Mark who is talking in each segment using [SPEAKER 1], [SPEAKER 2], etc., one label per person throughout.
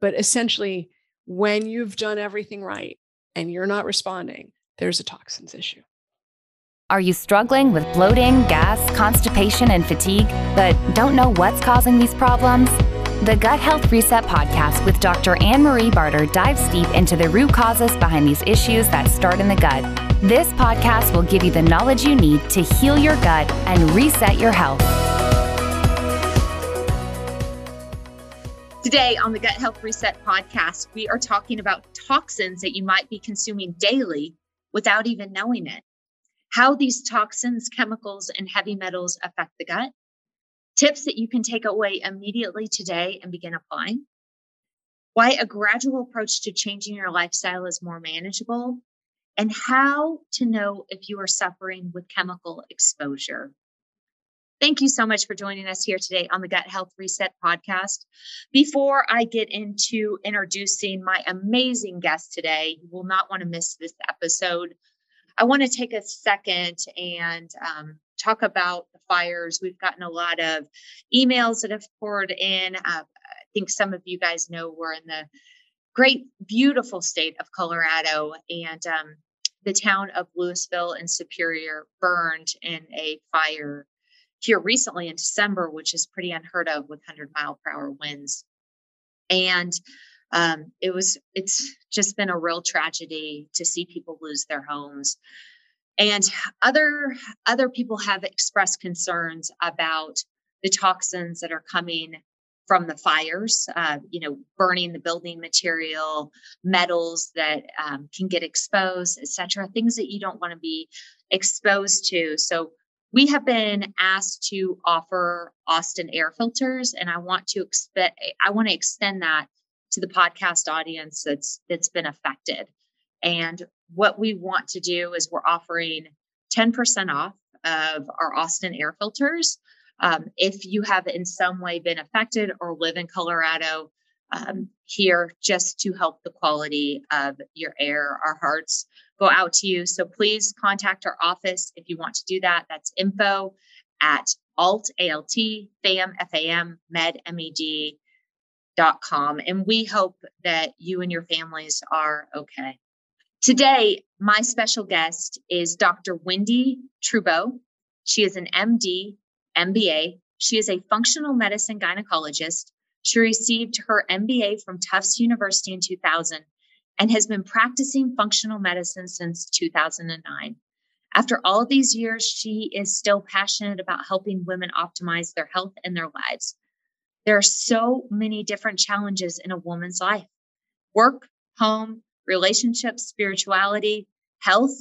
[SPEAKER 1] But essentially, when you've done everything right and you're not responding, there's a toxins issue.
[SPEAKER 2] Are you struggling with bloating, gas, constipation, and fatigue, but don't know what's causing these problems? The Gut Health Reset podcast with Dr. Anne Marie Barter dives deep into the root causes behind these issues that start in the gut. This podcast will give you the knowledge you need to heal your gut and reset your health.
[SPEAKER 3] Today on the Gut Health Reset podcast, we are talking about toxins that you might be consuming daily without even knowing it. How these toxins, chemicals, and heavy metals affect the gut, tips that you can take away immediately today and begin applying, why a gradual approach to changing your lifestyle is more manageable, and how to know if you are suffering with chemical exposure. Thank you so much for joining us here today on the Gut Health Reset podcast. Before I get into introducing my amazing guest today, you will not want to miss this episode. I want to take a second and um, talk about the fires. We've gotten a lot of emails that have poured in. Uh, I think some of you guys know we're in the great, beautiful state of Colorado, and um, the town of Louisville and Superior burned in a fire here recently in December, which is pretty unheard of with 100 mile per hour winds. And um, it was it's just been a real tragedy to see people lose their homes and other other people have expressed concerns about the toxins that are coming from the fires uh, you know burning the building material metals that um, can get exposed etc things that you don't want to be exposed to so we have been asked to offer austin air filters and i want to i want to extend that to the podcast audience that's that's been affected. And what we want to do is we're offering 10% off of our Austin air filters. Um, if you have in some way been affected or live in Colorado, um, here just to help the quality of your air. Our hearts go out to you. So please contact our office if you want to do that. That's info at alt, ALT, FAM, FAM, med, MED, dot com. And we hope that you and your families are okay. Today, my special guest is Dr. Wendie Trubow. She is an MD, MBA. She is a functional medicine gynecologist. She received her MBA from Tufts University in 2000 and has been practicing functional medicine since 2009. After all these years, she is still passionate about helping women optimize their health and their lives. There are so many different challenges in a woman's life work, home, relationships, spirituality, health,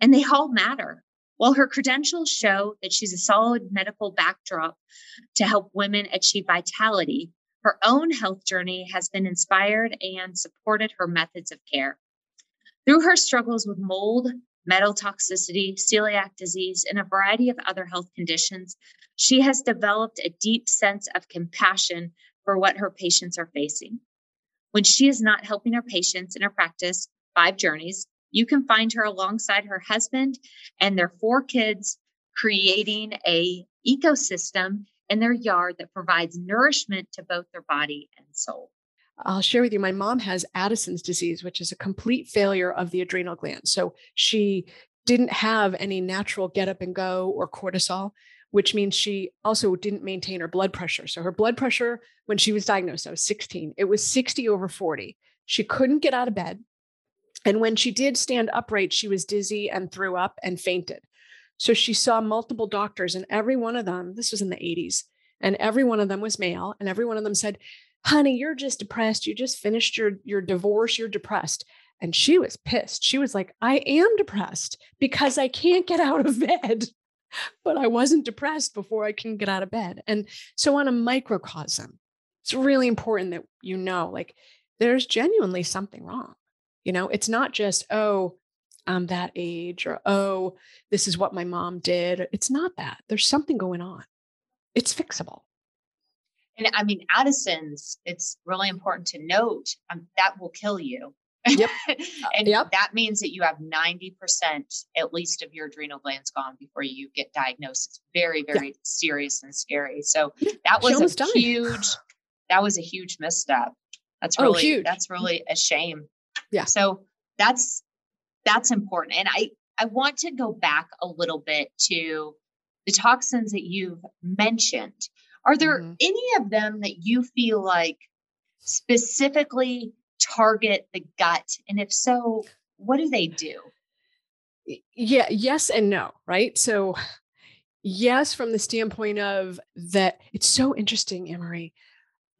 [SPEAKER 3] and they all matter. While her credentials show that she's a solid medical backdrop to help women achieve vitality, her own health journey has been inspired and supported her methods of care. Through her struggles with mold, metal toxicity, celiac disease, and a variety of other health conditions, she has developed a deep sense of compassion for what her patients are facing. When she is not helping her patients in her practice, Five Journeys, you can find her alongside her husband and their four kids creating a ecosystem in their yard that provides nourishment to both their body and soul.
[SPEAKER 1] I'll share with you my mom has Addison's disease, which is a complete failure of the adrenal gland. So she didn't have any natural get up and go or cortisol, which means she also didn't maintain her blood pressure. So her blood pressure, when she was diagnosed, I was 16, it was 60 over 40. She couldn't get out of bed. And when she did stand upright, she was dizzy and threw up and fainted. So she saw multiple doctors, and every one of them, this was in the 80s, and every one of them was male, and every one of them said, honey, you're just depressed. You just finished your, your divorce. You're depressed. And she was pissed. She was like, I am depressed because I can't get out of bed. But I wasn't depressed before I can get out of bed. And so, on a microcosm, it's really important that you know like, there's genuinely something wrong. You know, it's not just, oh, I'm that age or, oh, this is what my mom did. It's not that. There's something going on. It's fixable.
[SPEAKER 3] And I mean, Addison's, it's really important to note um, that will kill you.
[SPEAKER 1] Yep.
[SPEAKER 3] and
[SPEAKER 1] yep.
[SPEAKER 3] that means that you have 90% at least of your adrenal glands gone before you get diagnosed. It's very, very yeah. serious and scary. So that was a huge, that was a huge misstep. That's oh, really oh, huge. that's really a shame.
[SPEAKER 1] Yeah.
[SPEAKER 3] So that's that's important. And I I want to go back a little bit to the toxins that you've mentioned. Are there mm-hmm. any of them that you feel like specifically target the gut? And if so, what do they do?
[SPEAKER 1] Yeah, yes and no, right? So yes, from the standpoint of that, it's so interesting, Anne Marie.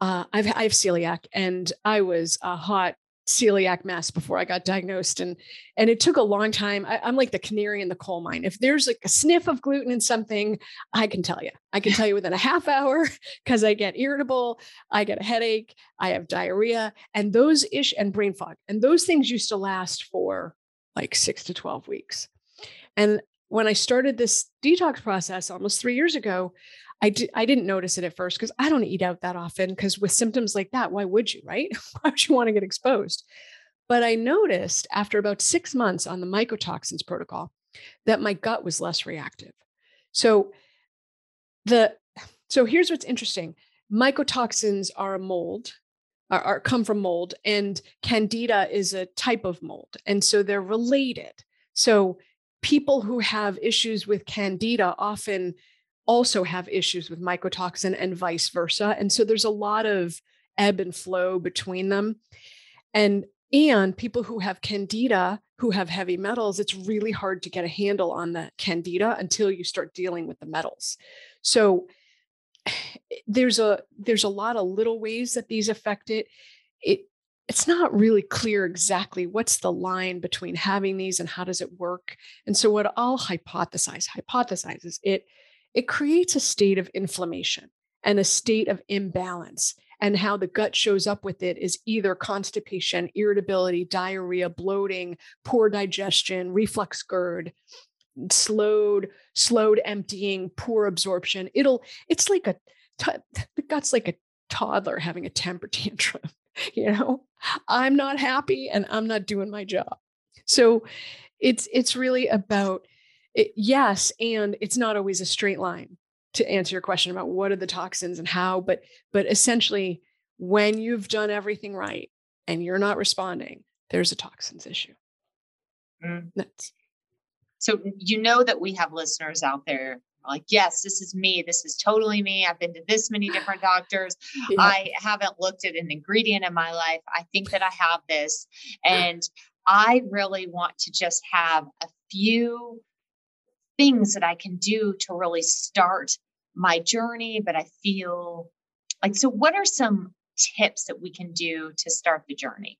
[SPEAKER 1] Uh, I've I have celiac, and I was a hot celiac mess before I got diagnosed, and and it took a long time. I, am like the canary in the coal mine. If there's like a sniff of gluten in something, I can tell you. I can tell you within a half hour because I get irritable, I get a headache, I have diarrhea, and those ish and brain fog, and those things used to last for like six to twelve weeks. And when I started this detox process almost three years ago, I, I didn't notice it at first because I don't eat out that often. Because with symptoms like that, why would you, right? why would you want to get exposed? But I noticed after about six months on the mycotoxins protocol that my gut was less reactive. So the so here's what's interesting: mycotoxins are a mold, are, are come from mold, and candida is a type of mold, and so they're related. So people who have issues with candida often also have issues with mycotoxin and vice versa. And so there's a lot of ebb and flow between them. And and people who have candida who have heavy metals it's really hard to get a handle on the candida until you start dealing with the metals so there's a there's a lot of little ways that these affect it it it's not really clear exactly what's the line between having these and how does it work. And so what I'll hypothesize, hypothesize is it it creates a state of inflammation and a state of imbalance. And how the gut shows up with it is either constipation, irritability, diarrhea, bloating, poor digestion, reflux GERD, slowed, slowed emptying, poor absorption. It'll, it's like a, the gut's like a toddler having a temper tantrum. you know i'm not happy and i'm not doing my job so it's it's really about it, yes and it's not always a straight line to answer your question about what are the toxins and how but but essentially when you've done everything right and you're not responding there's a toxins issue
[SPEAKER 3] mm. That's, so you know that we have listeners out there like, yes, this is me. This is totally me. I've been to this many different doctors. Yeah. I haven't looked at an ingredient in my life. I think that I have this. And I really want to just have a few things that I can do to really start my journey. But I feel like, so what are some tips that we can do to start the journey?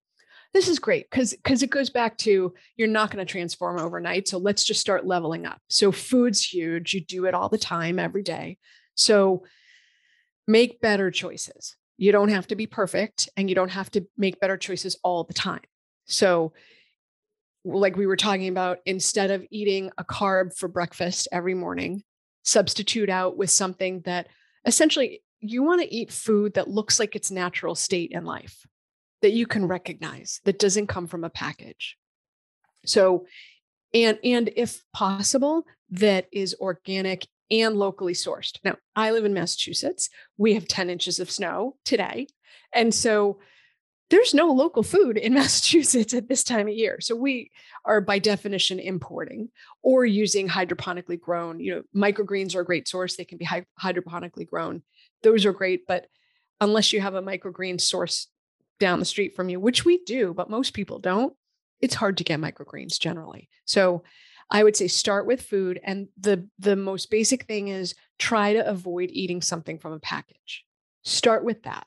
[SPEAKER 1] this is great because because it goes back to you're not going to transform overnight so let's just start leveling up so food's huge you do it all the time every day so make better choices you don't have to be perfect and you don't have to make better choices all the time so like we were talking about instead of eating a carb for breakfast every morning substitute out with something that essentially you want to eat food that looks like its natural state in life that you can recognize that doesn't come from a package. So, and and if possible, that is organic and locally sourced. Now, I live in Massachusetts. We have 10 inches of snow today. And so there's no local food in Massachusetts at this time of year. So we are by definition importing or using hydroponically grown. You know, microgreens are a great source. They can be hydroponically grown. Those are great, but unless you have a microgreen source down the street from you, which we do, but most people don't, it's hard to get microgreens generally. So I would say start with food. And the, the most basic thing is try to avoid eating something from a package. Start with that.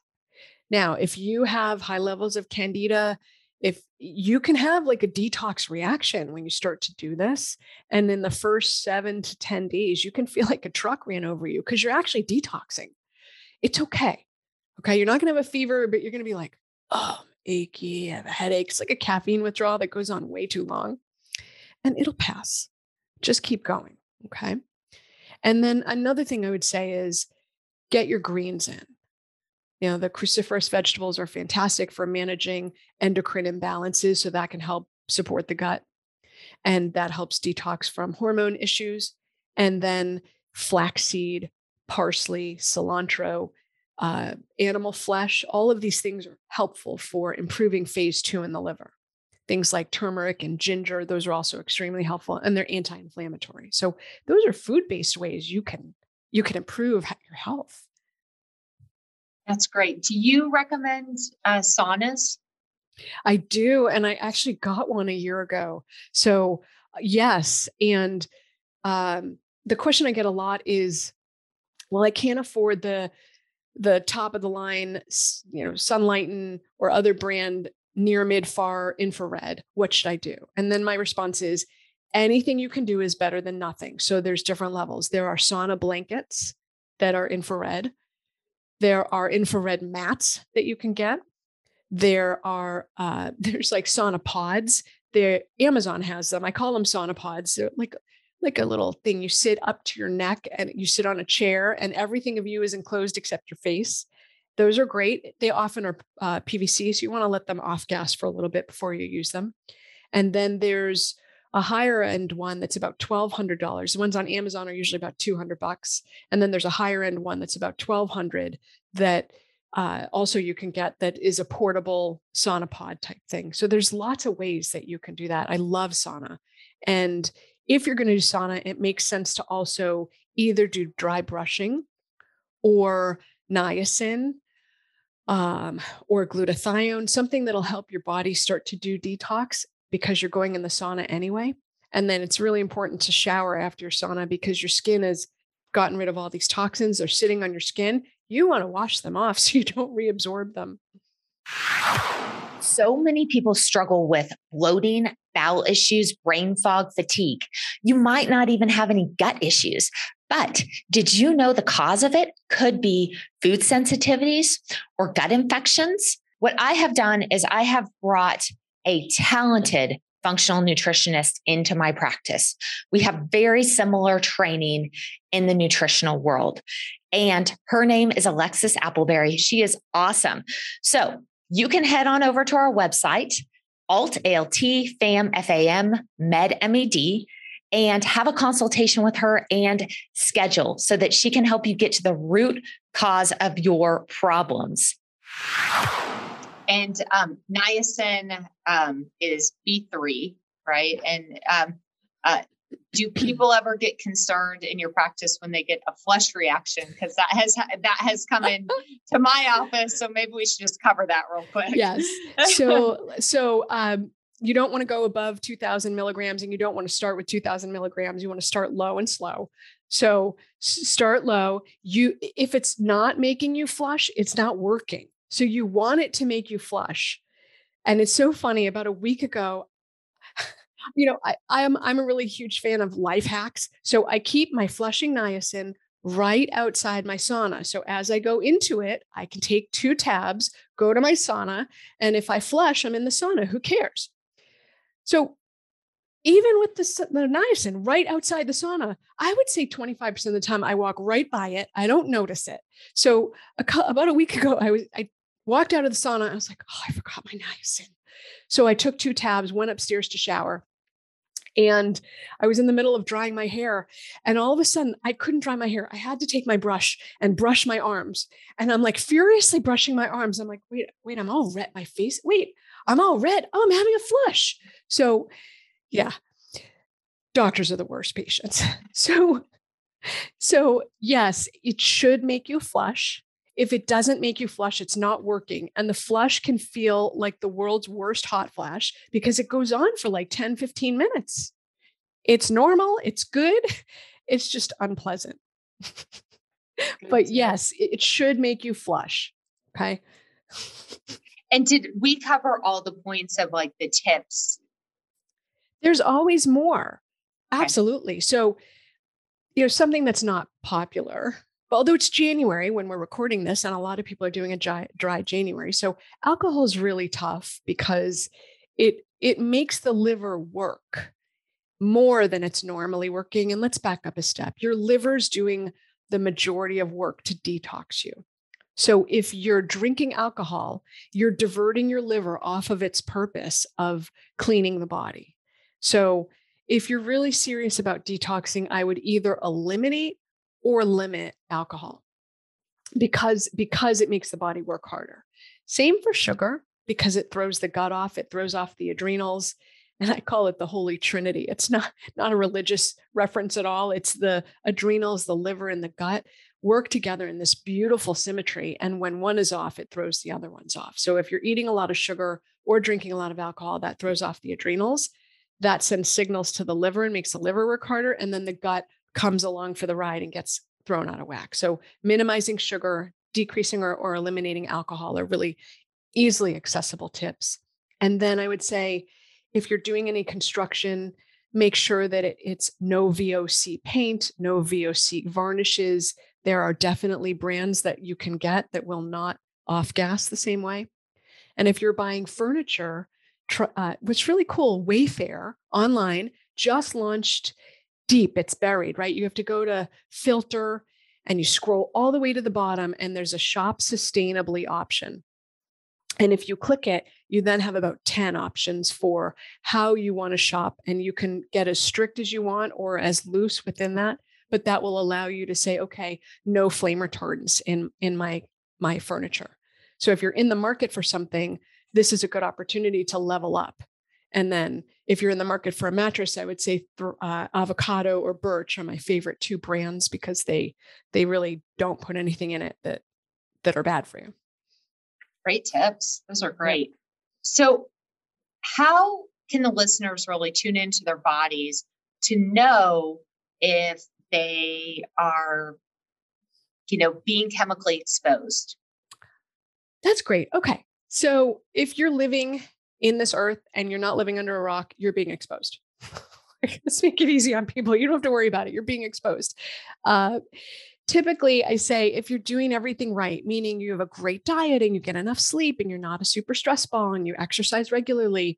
[SPEAKER 1] Now, if you have high levels of candida, if you can have like a detox reaction when you start to do this, and in the first seven to 10 days, you can feel like a truck ran over you because you're actually detoxing. It's okay. Okay. You're not going to have a fever, but you're going to be like, oh, achy, I have a headache. It's like a caffeine withdrawal that goes on way too long. And it'll pass. Just keep going. Okay. And then another thing I would say is get your greens in. You know, the cruciferous vegetables are fantastic for managing endocrine imbalances. So that can help support the gut. And that helps detox from hormone issues. And then flaxseed, parsley, cilantro, uh, animal flesh. All of these things are helpful for improving phase two in the liver. Things like turmeric and ginger, those are also extremely helpful and they're anti-inflammatory. So those are food-based ways you can you can improve your health.
[SPEAKER 3] That's great. Do you recommend uh, saunas?
[SPEAKER 1] I do. And I actually got one a year ago. So, uh, yes. And um, the question I get a lot is, well, I can't afford the the top of the line, you know, Sunlighten or other brand near mid far infrared. What should I do? And then my response is anything you can do is better than nothing. So there's different levels. There are sauna blankets that are infrared. There are infrared mats that you can get. There are uh, there's like sauna pods. There Amazon has them. I call them sauna pods. They're like like a little thing you sit up to your neck and you sit on a chair and everything of you is enclosed except your face those are great they often are uh, pvc so you want to let them off gas for a little bit before you use them and then there's a higher end one that's about $1200 the ones on amazon are usually about 200 bucks. And then there's a higher end one that's about 1200 that uh, also you can get that is a portable sauna pod type thing. So there's lots of ways that you can do that. I love sauna. And if you're going to do sauna, it makes sense to also either do dry brushing or niacin um, or glutathione, something that'll help your body start to do detox because you're going in the sauna anyway. And then it's really important to shower after your sauna because your skin has gotten rid of all these toxins. They're sitting on your skin. You want to wash them off so you don't reabsorb them.
[SPEAKER 4] So many people struggle with bloating, bowel issues, brain fog, fatigue. You might not even have any gut issues. But did you know the cause of it could be food sensitivities or gut infections? What I have done is I have brought a talented functional nutritionist into my practice. We have very similar training in the nutritional world. And her name is Alexis Appleberry. She is awesome. So you can head on over to our website, alt alt fam fam med med and have a consultation with her and schedule so that she can help you get to the root cause of your problems.
[SPEAKER 3] And um, niacin um, is B3, right? And um, uh, do people ever get concerned in your practice when they get a flush reaction? Because that has that has come in to my office so maybe we should just cover that real quick.
[SPEAKER 1] Yes. So so um you don't want to go above 2000 milligrams and you don't want to start with 2000 milligrams. You want to start low and slow. So start low. You if it's not making you flush it's not working so you want it to make you flush and it's so funny about a week ago you know, I, I'm I'm a really huge fan of life hacks. So I keep my flushing niacin right outside my sauna. So as I go into it, I can take two tabs, go to my sauna, and if I flush, I'm in the sauna. Who cares? So even with the, the niacin right outside the sauna, I would say 25% of the time I walk right by it. I don't notice it. So a, about a week ago, I was I walked out of the sauna. I was like, oh, I forgot my niacin. So I took two tabs, went upstairs to shower, and I was in the middle of drying my hair. And all of a sudden, I couldn't dry my hair. I had to take my brush and brush my arms. And I'm like furiously brushing my arms. I'm like, wait, wait, I'm all red. My face, wait, I'm all red. Oh, I'm having a flush. So, yeah, doctors are the worst patients. So, so yes, it should make you flush. If it doesn't make you flush, it's not working. And the flush can feel like the world's worst hot flash because it goes on for like 10, 15 minutes. It's normal, it's good, it's just unpleasant. but yes, it should make you flush. Okay.
[SPEAKER 3] And did we cover all the points of like the tips?
[SPEAKER 1] There's always more. Absolutely. So, you know, something that's not popular although it's January when we're recording this, and a lot of people are doing a dry, dry January. So alcohol is really tough because it it makes the liver work more than it's normally working. And let's back up a step. Your liver's doing the majority of work to detox you. So if you're drinking alcohol, you're diverting your liver off of its purpose of cleaning the body. So if you're really serious about detoxing, I would either eliminate or limit alcohol. because because it makes the body work harder. Same for sugar because it throws the gut off, it throws off the adrenals, and I call it the holy trinity. It's not not a religious reference at all. It's the adrenals, the liver and the gut work together in this beautiful symmetry and when one is off it throws the other ones off. So if you're eating a lot of sugar or drinking a lot of alcohol that throws off the adrenals, that sends signals to the liver and makes the liver work harder and then the gut comes along for the ride and gets thrown out of whack. So minimizing sugar, decreasing or, or eliminating alcohol are really easily accessible tips. And then I would say if you're doing any construction, make sure that it, it's no VOC paint, no VOC varnishes. There are definitely brands that you can get that will not off gas the same way. And if you're buying furniture, uh, what's really cool, Wayfair online just launched deep, it's buried, right? You have to go to filter and you scroll all the way to the bottom, and there's a shop sustainably option. And if you click it, you then have about 10 options for how you want to shop. And you can get as strict as you want or as loose within that. But that will allow you to say, okay, no flame retardants in, in my, my furniture. So if you're in the market for something, this is a good opportunity to level up. And then if you're in the market for a mattress, I would say uh, avocado or birch are my favorite two brands because they they really don't put anything in it that that are bad for you.
[SPEAKER 3] Great tips. Those are great. So, how can the listeners really tune into their bodies to know if they are, you know, being chemically exposed?
[SPEAKER 1] That's great. Okay. So, if you're living in this earth and you're not living under a rock, you're being exposed. Let's make it easy on people. You don't have to worry about it. You're being exposed. Uh, typically I say if you're doing everything right, meaning you have a great diet and you get enough sleep and you're not a super stress ball and you exercise regularly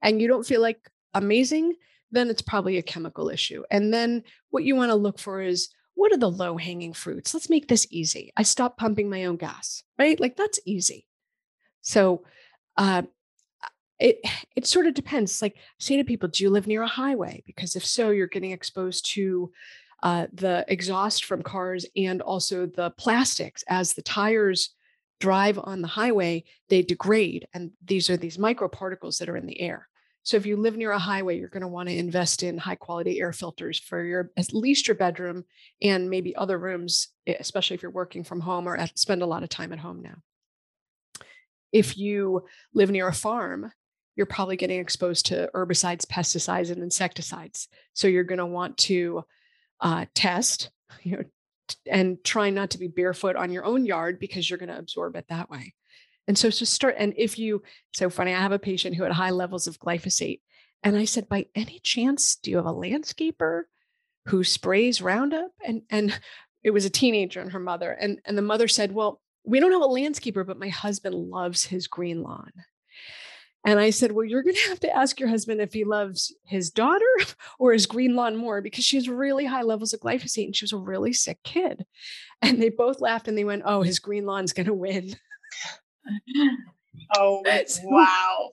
[SPEAKER 1] and you don't feel like amazing, then it's probably a chemical issue. And then what you want to look for is what are the low hanging fruits? Let's make this easy. I stop pumping my own gas, right? Like that's easy. So, uh, it it sort of depends. Like say to people, do you live near a highway? Because if so, you're getting exposed to uh, the exhaust from cars and also the plastics as the tires drive on the highway, they degrade. And these are these microparticles that are in the air. So if you live near a highway, you're going to want to invest in high quality air filters for your at least your bedroom and maybe other rooms, especially if you're working from home or at, spend a lot of time at home now. If you live near a farm, you're probably getting exposed to herbicides, pesticides, and insecticides. So you're going to want to uh, test, you know, and try not to be barefoot on your own yard because you're going to absorb it that way. And so to start, and if you, so funny, I have a patient who had high levels of glyphosate. And I said, by any chance, do you have a landscaper who sprays Roundup? And and it was a teenager and her mother. And, and the mother said, Well, we don't have a landscaper, but my husband loves his green lawn. And I said, Well, you're going to have to ask your husband if he loves his daughter or his green lawn more because she has really high levels of glyphosate and she was a really sick kid. And they both laughed and they went, Oh, his green lawn's going to win.
[SPEAKER 3] Oh wow.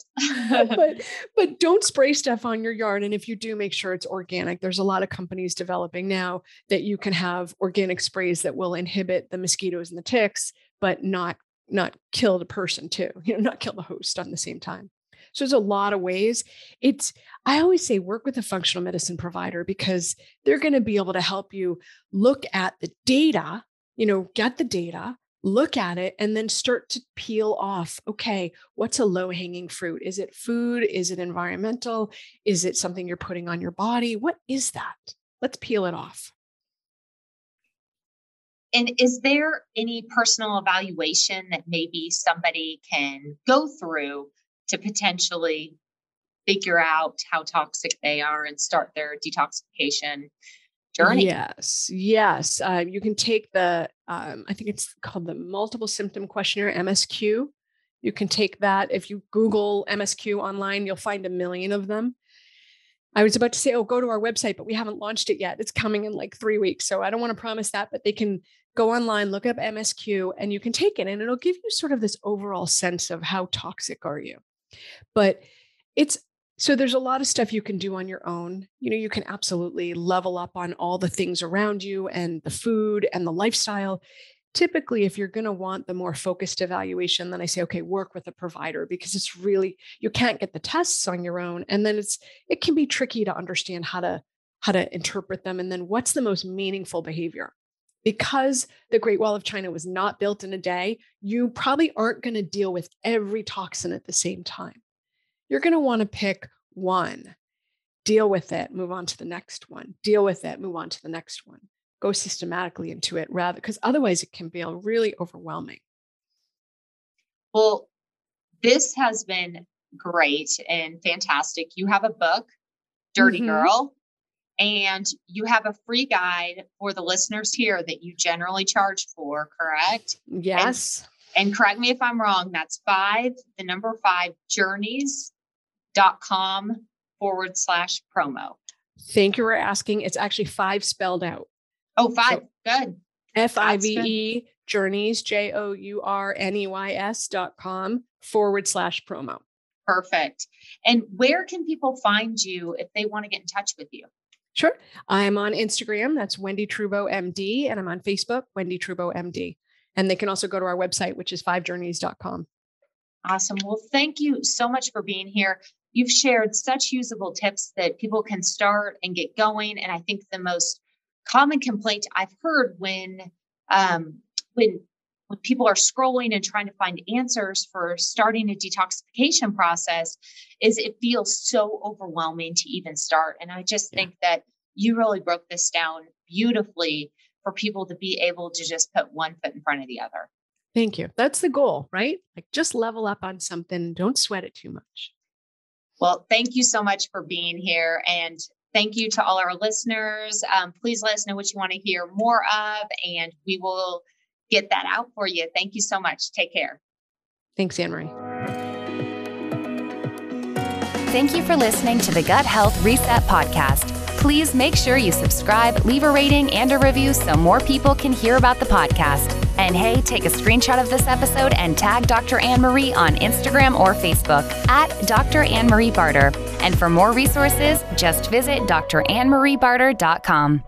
[SPEAKER 1] but but don't spray stuff on your yard and if you do make sure it's organic. There's a lot of companies developing now that you can have organic sprays that will inhibit the mosquitoes and the ticks but not not kill the person too. You know, not kill the host on the same time. So there's a lot of ways. It's, I always say, work with a functional medicine provider because they're going to be able to help you look at the data, you know, get the data, look at it, and then start to peel off okay, what's a low hanging fruit? Is it food? Is it environmental? Is it something you're putting on your body? What is that? Let's peel it off.
[SPEAKER 3] And is there any personal evaluation that maybe somebody can go through to potentially figure out how toxic they are and start their detoxification journey.
[SPEAKER 1] Yes, yes. Uh, you can take the, um, I think it's called the Multiple Symptom Questionnaire, MSQ. You can take that. If you Google MSQ online, you'll find a million of them. I was about to say, oh, go to our website, but we haven't launched it yet. It's coming in like three weeks. So I don't want to promise that, but they can go online, look up MSQ, and you can take it, and it'll give you sort of this overall sense of how toxic are you. But it's so there's a lot of stuff you can do on your own. You know, you can absolutely level up on all the things around you and the food and the lifestyle. typically if you're going to want the more focused evaluation then i say okay work with a provider because it's really you can't get the tests on your own and then it's it can be tricky to understand how to how to interpret them and then what's the most meaningful behavior because the great wall of china was not built in a day you probably aren't going to deal with every toxin at the same time. You're going to want to pick one. Deal with it move on to the next one. Deal with it move on to the next one. Go systematically into it rather because otherwise it can be really overwhelming.
[SPEAKER 3] Well this has been great and fantastic. You have a book dirty mm-hmm. girl and you have a free guide for the listeners here that you generally charge for correct
[SPEAKER 1] yes
[SPEAKER 3] and, and correct me if i'm wrong that's five the number five journeys.com forward slash promo
[SPEAKER 1] thank you for asking it's actually five spelled out
[SPEAKER 3] Oh, five. So good.
[SPEAKER 1] F I V E journeys, J O U R N E Y S dot com forward slash promo.
[SPEAKER 3] Perfect. And where can people find you if they want to get in touch with you?
[SPEAKER 1] Sure. I'm on Instagram. That's Wendie Trubow MD. And I'm on Facebook, Wendie Trubow MD. And they can also go to our website, which is fivejourneys.com.
[SPEAKER 3] Awesome. Well, thank you so much for being here. You've shared such usable tips that people can start and get going. And I think the most common complaint I've heard when um, when when people are scrolling and trying to find answers for starting a detoxification process is it feels so overwhelming to even start. And i just think that you really broke this down beautifully for people to be able to just put one foot in front of the other.
[SPEAKER 1] Thank you. That's the goal right? Like just level up on something. Don't sweat it too much.
[SPEAKER 3] Well thank you so much for being here. And Thank you to all our listeners. Um, please let us know what you want to hear more of, and we will get that out for you. Thank you so much. Take care.
[SPEAKER 1] Thanks, Anne Marie.
[SPEAKER 2] Thank you for listening to the Gut Health Reset Podcast. Please make sure you subscribe, leave a rating, and a review so more people can hear about the podcast. And hey, take a screenshot of this episode and tag Dr. Anne Marie on Instagram or Facebook at Dr. Anne Marie Barter. And for more resources, just visit drannmariebarter.com.